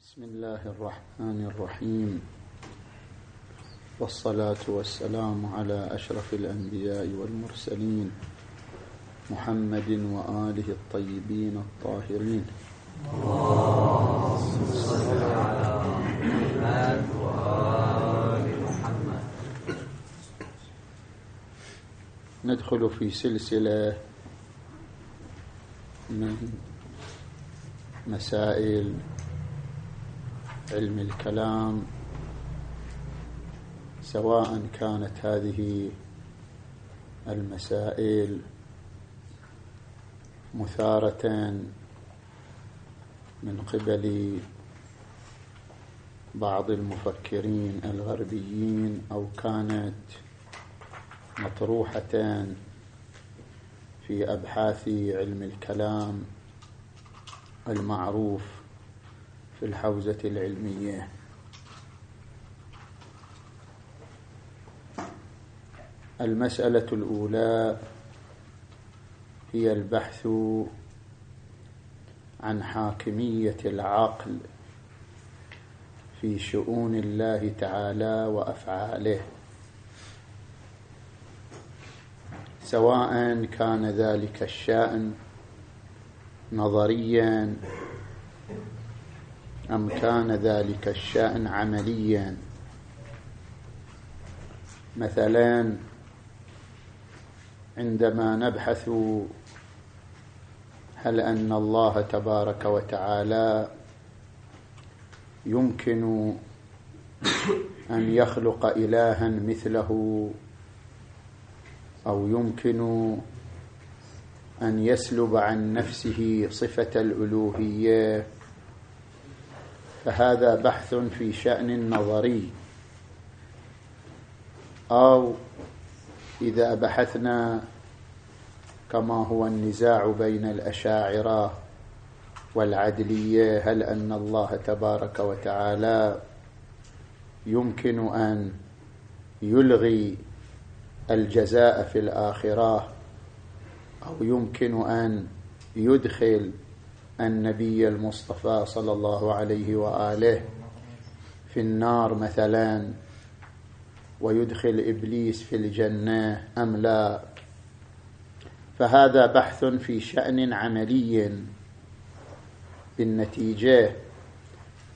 بسم الله الرحمن الرحيم. والصلاة والسلام على أشرف الأنبياء والمرسلين محمد وآله الطيبين الطاهرين. صل على محمد وآل محمد ندخل في سلسلة من مسائل علم الكلام سواء كانت هذه المسائل مثارة من قبل بعض المفكرين الغربيين أو كانت مطروحة في أبحاث علم الكلام المعروف في الحوزة العلمية. المسألة الأولى هي البحث عن حاكمية العقل في شؤون الله تعالى وأفعاله. سواء كان ذلك الشأن نظريا أم كان ذلك الشأن عمليا؟ مثلا عندما نبحث هل أن الله تبارك وتعالى يمكن أن يخلق إلها مثله أو يمكن أن يسلب عن نفسه صفة الألوهية؟ فهذا بحث في شأن نظري. أو إذا بحثنا كما هو النزاع بين الأشاعرة والعدلية هل أن الله تبارك وتعالى يمكن أن يلغي الجزاء في الآخرة؟ أو يمكن أن يدخل النبي المصطفى صلى الله عليه وآله في النار مثلا ويدخل إبليس في الجنة أم لا؟ فهذا بحث في شأن عملي بالنتيجة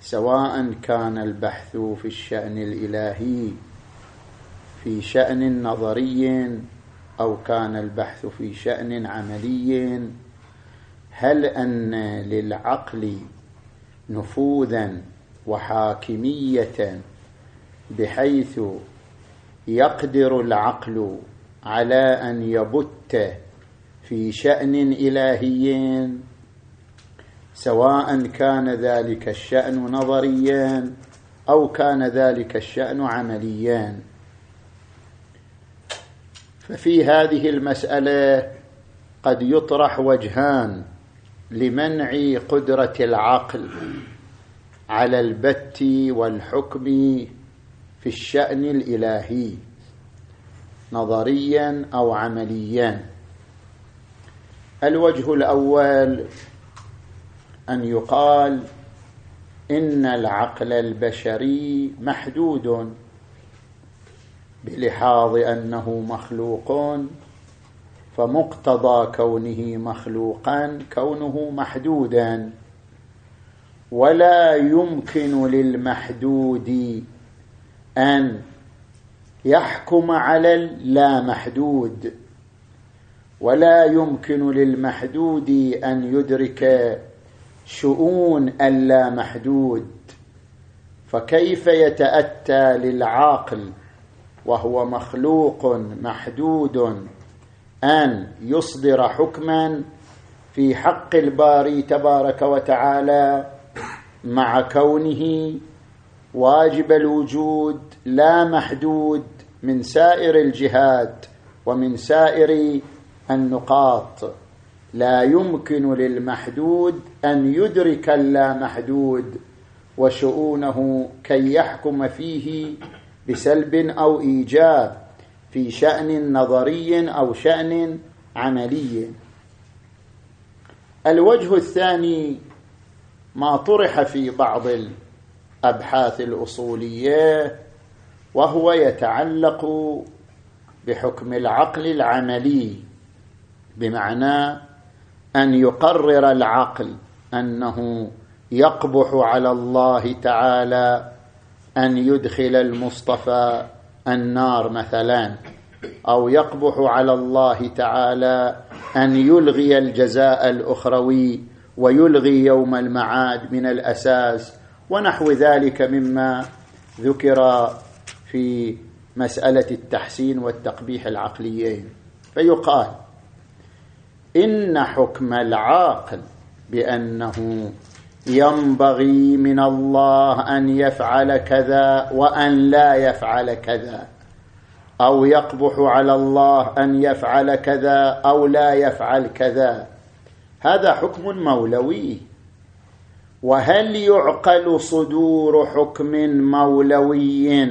سواء كان البحث في الشأن الإلهي في شأن نظري أو كان البحث في شأن عملي هل أن للعقل نفوذا وحاكمية بحيث يقدر العقل على أن يبت في شأن إلهي سواء كان ذلك الشأن نظريا أو كان ذلك الشأن عمليا ففي هذه المسألة قد يطرح وجهان. لمنع قدرة العقل على البت والحكم في الشأن الإلهي نظريا أو عمليا. الوجه الأول أن يقال إن العقل البشري محدود بلحاظ أنه مخلوق فمقتضى كونه مخلوقا كونه محدودا. ولا يمكن للمحدود أن يحكم على اللا محدود ولا يمكن للمحدود أن يدرك شؤون اللا محدود فكيف يتأتى للعاقل؟ وهو مخلوق محدود. أن يصدر حكما في حق الباري تبارك وتعالى مع كونه واجب الوجود لا محدود من سائر الجهات ومن سائر النقاط. لا يمكن للمحدود أن يدرك اللا محدود وشؤونه كي يحكم فيه بسلب أو إيجاب. في شأن نظري أو شأن عملي. الوجه الثاني ما طرح في بعض الأبحاث الأصولية وهو يتعلق بحكم العقل العملي بمعنى أن يقرر العقل أنه يقبح على الله تعالى أن يدخل المصطفى النار مثلا أو يقبح على الله تعالى أن يلغي الجزاء الأخروي ويلغي يوم المعاد من الأساس ونحو ذلك مما ذكر في مسألة التحسين والتقبيح العقليين. فيقال إن حكم العاقل بأنه ينبغي من الله أن يفعل كذا وأن لا يفعل كذا. أو يقبح على الله أن يفعل كذا أو لا يفعل كذا. هذا حكم مولوي. وهل يعقل صدور حكم مولوي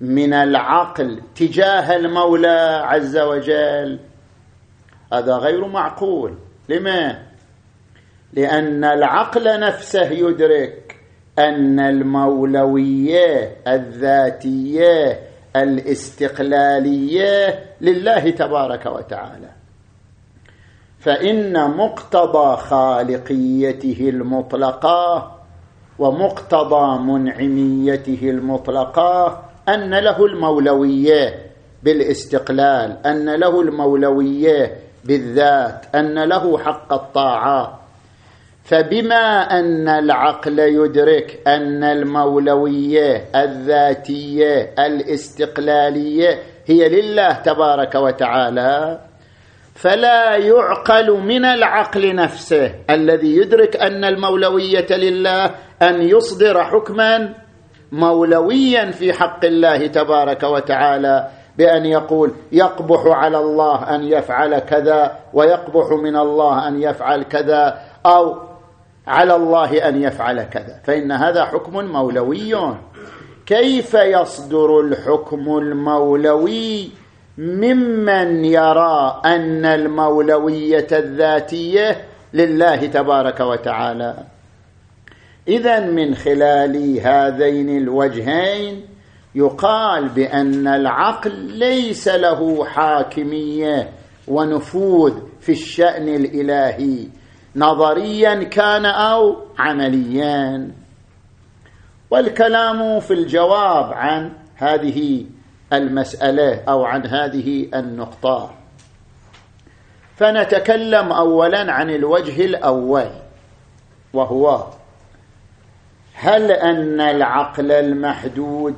من العقل تجاه المولى عز وجل؟ هذا غير معقول. لما؟ لأن العقل نفسه يدرك أن المولوية الذاتية الاستقلالية لله تبارك وتعالى. فإن مقتضى خالقيته المطلقة ومقتضى منعميته المطلقة أن له المولوية بالاستقلال أن له المولوية بالذات أن له حق الطاعة. فبما أن العقل يدرك أن المولوية الذاتية الاستقلالية هي لله تبارك وتعالى فلا يعقل من العقل نفسه الذي يدرك أن المولوية لله أن يصدر حكما مولويا في حق الله تبارك وتعالى بأن يقول يقبح على الله أن يفعل كذا ويقبح من الله أن يفعل كذا أو على الله أن يفعل كذا. فإن هذا حكم مولوي. كيف يصدر الحكم المولوي ممن يرى أن المولوية الذاتية لله تبارك وتعالى؟ اذا من خلال هذين الوجهين يقال بأن العقل ليس له حاكمية ونفوذ في الشأن الإلهي. نظريا كان أو عمليا. والكلام في الجواب عن هذه المسألة أو عن هذه النقطة. فنتكلم اولا عن الوجه الأول وهو هل أن العقل المحدود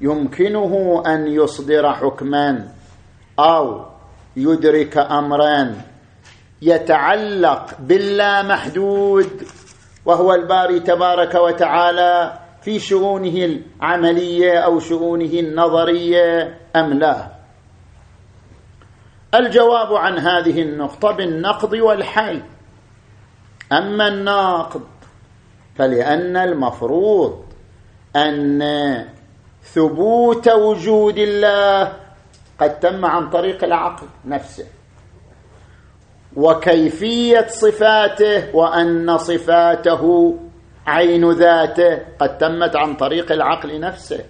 يمكنه أن يصدر حكما أو يدرك امرا؟ يتعلق باللا محدود وهو الباري تبارك وتعالى في شؤونه العملية أو شؤونه النظرية أم لا. الجواب عن هذه النقطة بالنقض والحل. أما الناقض فلأن المفروض أن ثبوت وجود الله قد تم عن طريق العقل نفسه. وكيفية صفاته وأن صفاته عين ذاته قد تمت عن طريق العقل نفسه.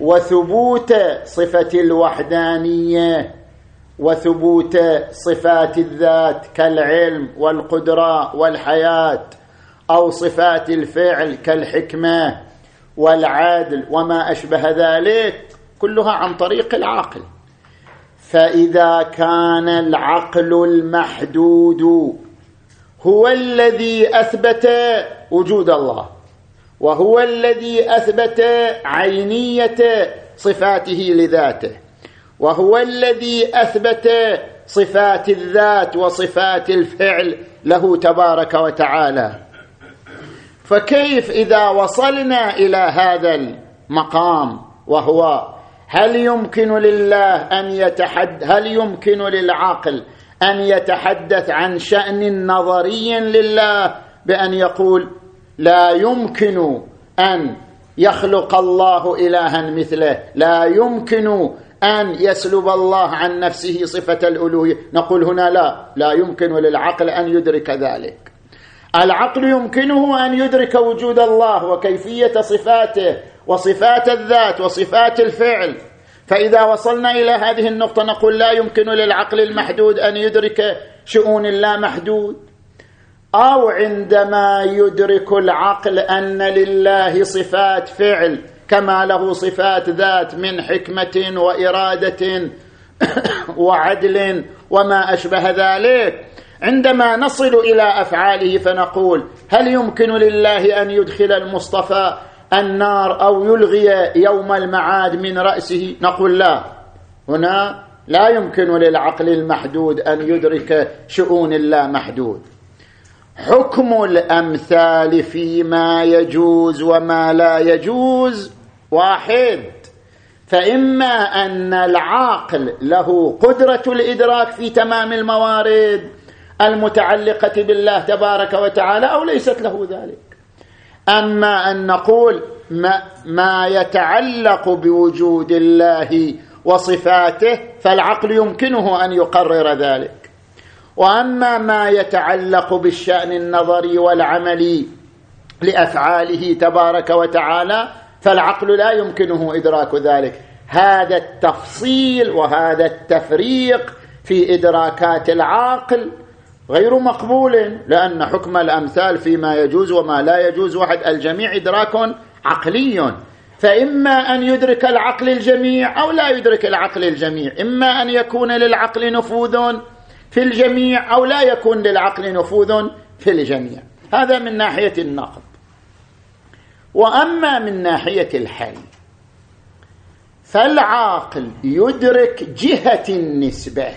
وثبوت صفة الوحدانية وثبوت صفات الذات كالعلم والقدرة والحياة أو صفات الفعل كالحكمة والعدل وما أشبه ذلك كلها عن طريق العقل. فإذا كان العقل المحدود هو الذي أثبت وجود الله وهو الذي أثبت عينية صفاته لذاته وهو الذي أثبت صفات الذات وصفات الفعل له تبارك وتعالى. فكيف إذا وصلنا إلى هذا المقام وهو هل يمكن لله أن يتحد هل يمكن للعقل أن يتحدث عن شأن نظري لله بأن يقول لا يمكن أن يخلق الله إلها مثله لا يمكن أن يسلب الله عن نفسه صفة الألوهية؟ نقول هنا لا لا يمكن للعقل أن يدرك ذلك. العقل يمكنه أن يدرك وجود الله وكيفية صفاته وصفات الذات وصفات الفعل. فإذا وصلنا إلى هذه النقطة نقول لا يمكن للعقل المحدود أن يدرك شؤون لا محدود. أو عندما يدرك العقل أن لله صفات فعل كما له صفات ذات من حكمة وإرادة وعدل وما أشبه ذلك. عندما نصل إلى أفعاله فنقول هل يمكن لله أن يدخل المصطفى النار أو يلغي يوم المعاد من رأسه نقول لا. هنا لا يمكن للعقل المحدود أن يدرك شؤون لا محدود حكم الأمثال فيما يجوز وما لا يجوز واحد. فإما أن العاقل له قدرة الإدراك في تمام الموارد المتعلقة بالله تبارك وتعالى أو ليست له ذلك. أما أن نقول ما, ما يتعلق بوجود الله وصفاته فالعقل يمكنه أن يقرر ذلك. وأما ما يتعلق بالشأن النظري والعملي لأفعاله تبارك وتعالى فالعقل لا يمكنه إدراك ذلك. هذا التفصيل وهذا التفريق في إدراكات العاقل غير مقبول لأن حكم الأمثال فيما يجوز وما لا يجوز. واحد الجميع إدراك عقلي. فإما أن يدرك العقل الجميع أو لا يدرك العقل الجميع. إما أن يكون للعقل نفوذ في الجميع أو لا يكون للعقل نفوذ في الجميع. هذا من ناحية النقد. وأما من ناحية الحل فالعاقل يدرك جهة النسبة.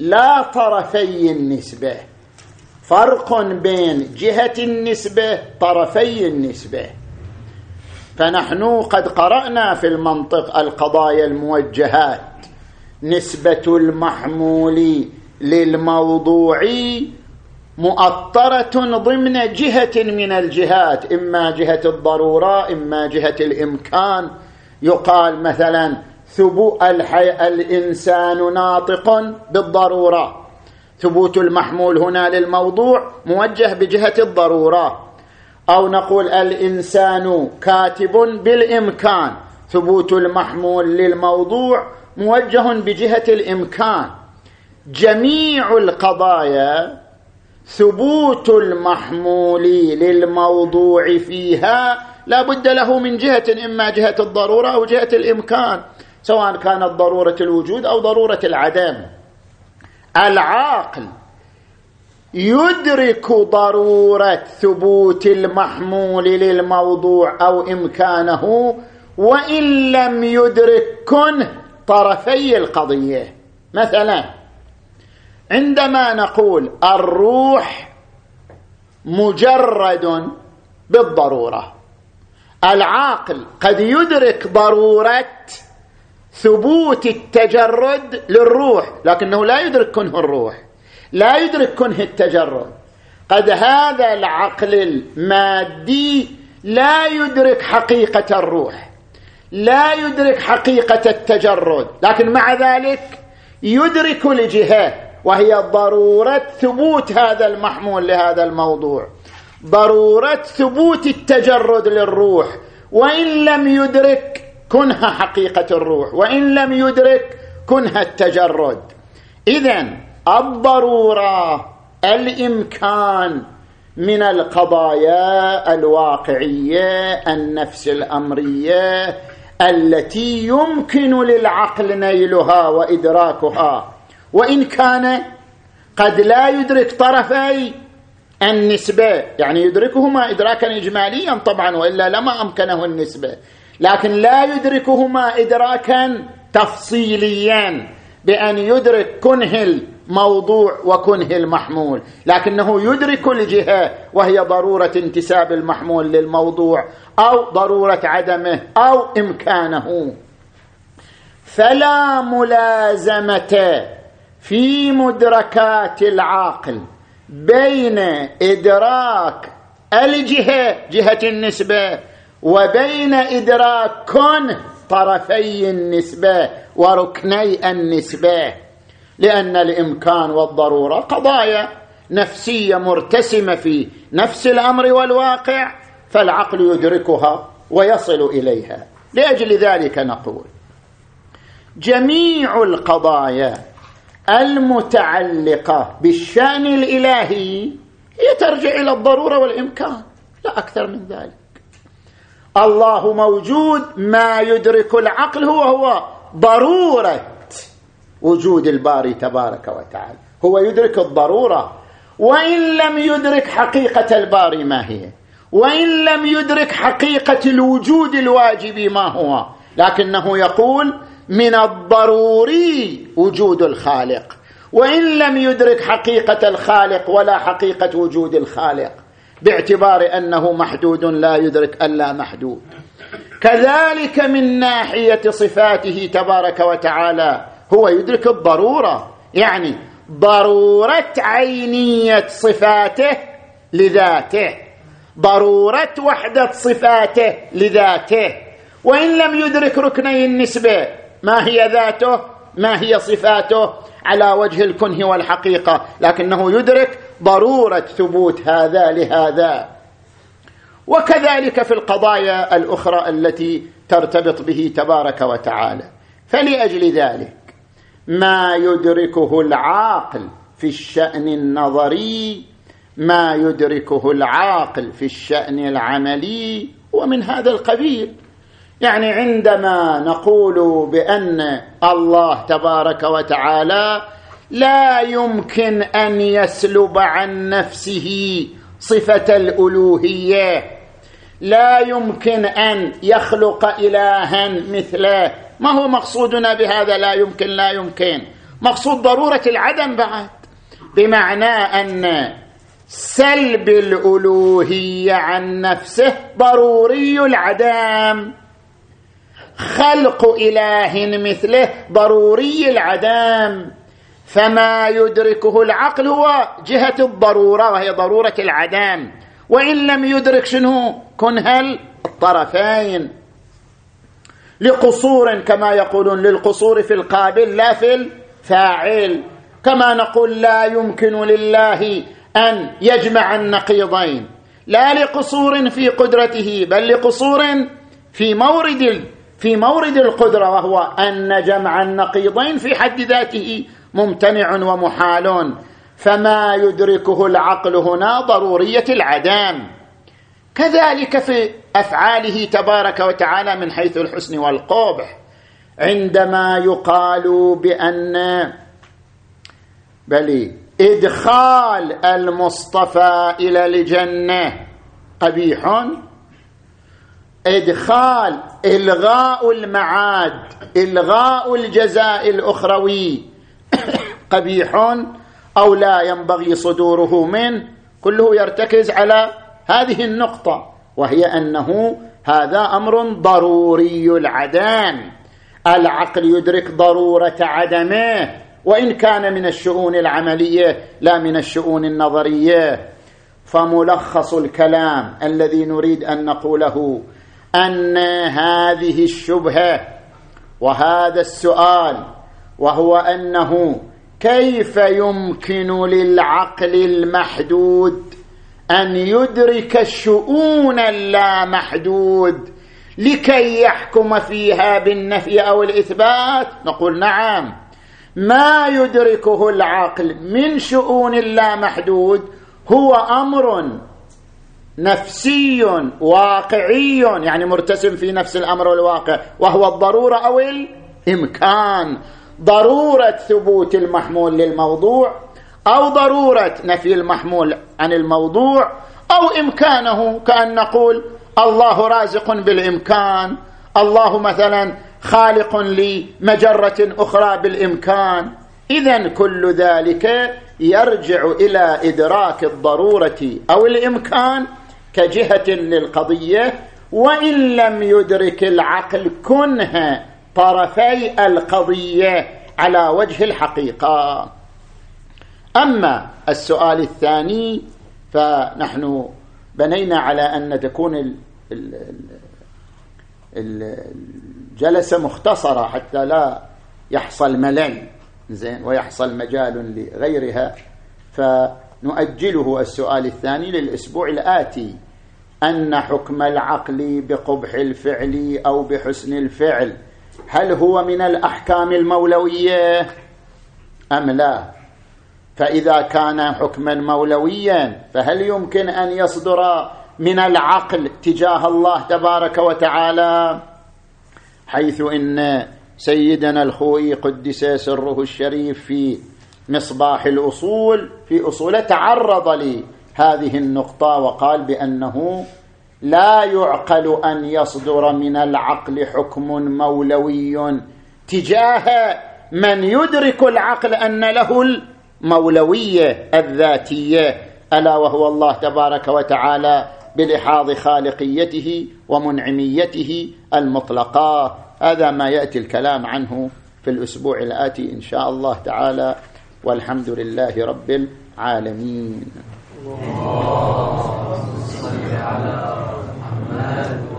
لا طرفي النسبة. فرق بين جهة النسبة طرفي النسبة. فنحن قد قرأنا في المنطق القضايا الموجهات. نسبة المحمول للموضوع مؤطرة ضمن جهة من الجهات إما جهة الضرورة إما جهة الإمكان. يقال مثلا ثبوت الحي... الإنسان ناطق بالضرورة. ثبوت المحمول هنا للموضوع موجه بجهة الضرورة. أو نقول الإنسان كاتب بالإمكان. ثبوت المحمول للموضوع موجه بجهة الإمكان. جميع القضايا ثبوت المحمول للموضوع فيها لا بد له من جهة إما جهة الضرورة أو جهة الإمكان. سواء كانت ضروره الوجود أو ضرورة العدم. العاقل يدرك ضرورة ثبوت المحمول للموضوع أو إمكانه وإن لم يدرك كنه طرفي القضية. مثلا عندما نقول الروح مجرد بالضرورة العاقل قد يدرك ضرورة ثبوت التجرد للروح لكنه لا يدرك كنه الروح لا يدرك كنه التجرد. قد هذا العقل المادي لا يدرك حقيقة الروح لا يدرك حقيقة التجرد لكن مع ذلك يدرك الجهه وهي ضرورة ثبوت هذا المحمول لهذا الموضوع. ضرورة ثبوت التجرد للروح وإن لم يدرك كنها حقيقة الروح وإن لم يدرك كنها التجرد. اذا الضرورة الإمكان من القضايا الواقعية النفس الأمرية التي يمكن للعقل نيلها وإدراكها. وإن كان قد لا يدرك طرفي النسبة يعني يدركهما ادراكا اجماليا طبعا وإلا لما أمكنه النسبة. لكن لا يدركهما ادراكا تفصيليا بأن يدرك كنه الموضوع وكنه المحمول. لكنه يدرك الجهة وهي ضرورة انتساب المحمول للموضوع أو ضرورة عدمه أو إمكانه. فلا ملازمة في مدركات العاقل بين إدراك الجهة جهة النسبة وبين ادراك كنه طرفي النسبة وركني النسبة لأن الإمكان والضرورة قضايا نفسية مرتسمة في نفس الأمر والواقع فالعقل يدركها ويصل إليها. لأجل ذلك نقول جميع القضايا المتعلقة بالشأن الإلهي هي ترجع إلى الضرورة والإمكان لا أكثر من ذلك. الله موجود ما يدرك العقل هو هو ضرورة وجود الباري تبارك وتعالى. هو يدرك الضرورة. وإن لم يدرك حقيقة الباري ما هي؟ وإن لم يدرك حقيقة الوجود الواجب ما هو؟ لكنه يقول من الضروري وجود الخالق. وإن لم يدرك حقيقة الخالق ولا حقيقة وجود الخالق باعتبار أنه محدود لا يدرك ألا محدود. كذلك من ناحية صفاته تبارك وتعالى هو يدرك الضرورة. يعني ضرورة عينية صفاته لذاته. ضرورة وحدة صفاته لذاته. وإن لم يدرك ركني النسبة ما هي ذاته؟ ما هي صفاته على وجه الكنه والحقيقة لكنه يدرك ضرورة ثبوت هذا لهذا. وكذلك في القضايا الأخرى التي ترتبط به تبارك وتعالى. فلأجل ذلك ما يدركه العاقل في الشأن النظري ما يدركه العاقل في الشأن العملي ومن هذا القبيل. يعني عندما نقول بأن الله تبارك وتعالى لا يمكن أن يسلب عن نفسه صفة الألوهية لا يمكن أن يخلق الها مثله. ما هو مقصودنا بهذا؟ لا يمكن لا يمكن. مقصود ضرورة العدم بعد بمعنى أن سلب الألوهية عن نفسه ضروري العدم. خلق إله مثله ضروري العدم. فما يدركه العقل هو جهة الضرورة وهي ضرورة العدم. وإن لم يدرك شنو؟ كنه الطرفين لقصور كما يقولون للقصور في القابل لا في الفاعل. كما نقول لا يمكن لله أن يجمع النقيضين. لا لقصور في قدرته بل لقصور في مورد في مورد القدرة وهو أن جمع النقيضين في حد ذاته ممتنع ومحال فما يدركه العقل هنا ضرورية العدم كذلك في أفعاله تبارك وتعالى من حيث الحسن والقبح عندما يقال بأن بل إدخال المصطفى إلى الجنة قبيح إدخال إلغاء المعاد إلغاء الجزاء الأخروي. قبيح أو لا ينبغي صدوره منه كله يرتكز على هذه النقطة وهي أنه هذا أمر ضروري العدم العقل يدرك ضرورة عدمه وإن كان من الشؤون العملية لا من الشؤون النظرية. فملخص الكلام الذي نريد أن نقوله أن هذه الشبهة وهذا السؤال وهو أنه كيف يمكن للعقل المحدود أن يدرك الشؤون اللامحدود لكي يحكم فيها بالنفي أو الإثبات؟ نقول نعم. ما يدركه العقل من شؤون اللامحدود هو أمر نفسي واقعي يعني مرتسم في نفس الأمر والواقع وهو الضرورة أو الإمكان. ضرورة ثبوت المحمول للموضوع أو ضرورة نفي المحمول عن الموضوع أو إمكانه كأن نقول الله رازق بالإمكان الله مثلا خالق لمجرة أخرى بالإمكان. اذا كل ذلك يرجع إلى إدراك الضرورة أو الإمكان. كجهة للقضية وإن لم يدرك العقل كنه طرفي القضية على وجه الحقيقة. أما السؤال الثاني فنحن بنينا على أن تكون الجلسة مختصرة حتى لا يحصل ملل زين ويحصل مجال لغيرها. ف نؤجله السؤال الثاني للأسبوع الآتي. أن حكم العقل بقبح الفعل أو بحسن الفعل هل هو من الأحكام المولوية؟ أم لا؟ فإذا كان حكما مولويا فهل يمكن أن يصدر من العقل تجاه الله تبارك وتعالى؟ حيث إن سيدنا الخوئي قدس سره الشريف في مصباح الأصول في أصول تعرض لهذه النقطة وقال بأنه لا يعقل أن يصدر من العقل حكم مولوي تجاه من يدرك العقل أن له المولوية الذاتية ألا وهو الله تبارك وتعالى بلحاظ خالقيته ومنعميته المطلقة. هذا ما يأتي الكلام عنه في الأسبوع الآتي إن شاء الله تعالى. والحمد لله رب العالمين. اللهم صل على محمد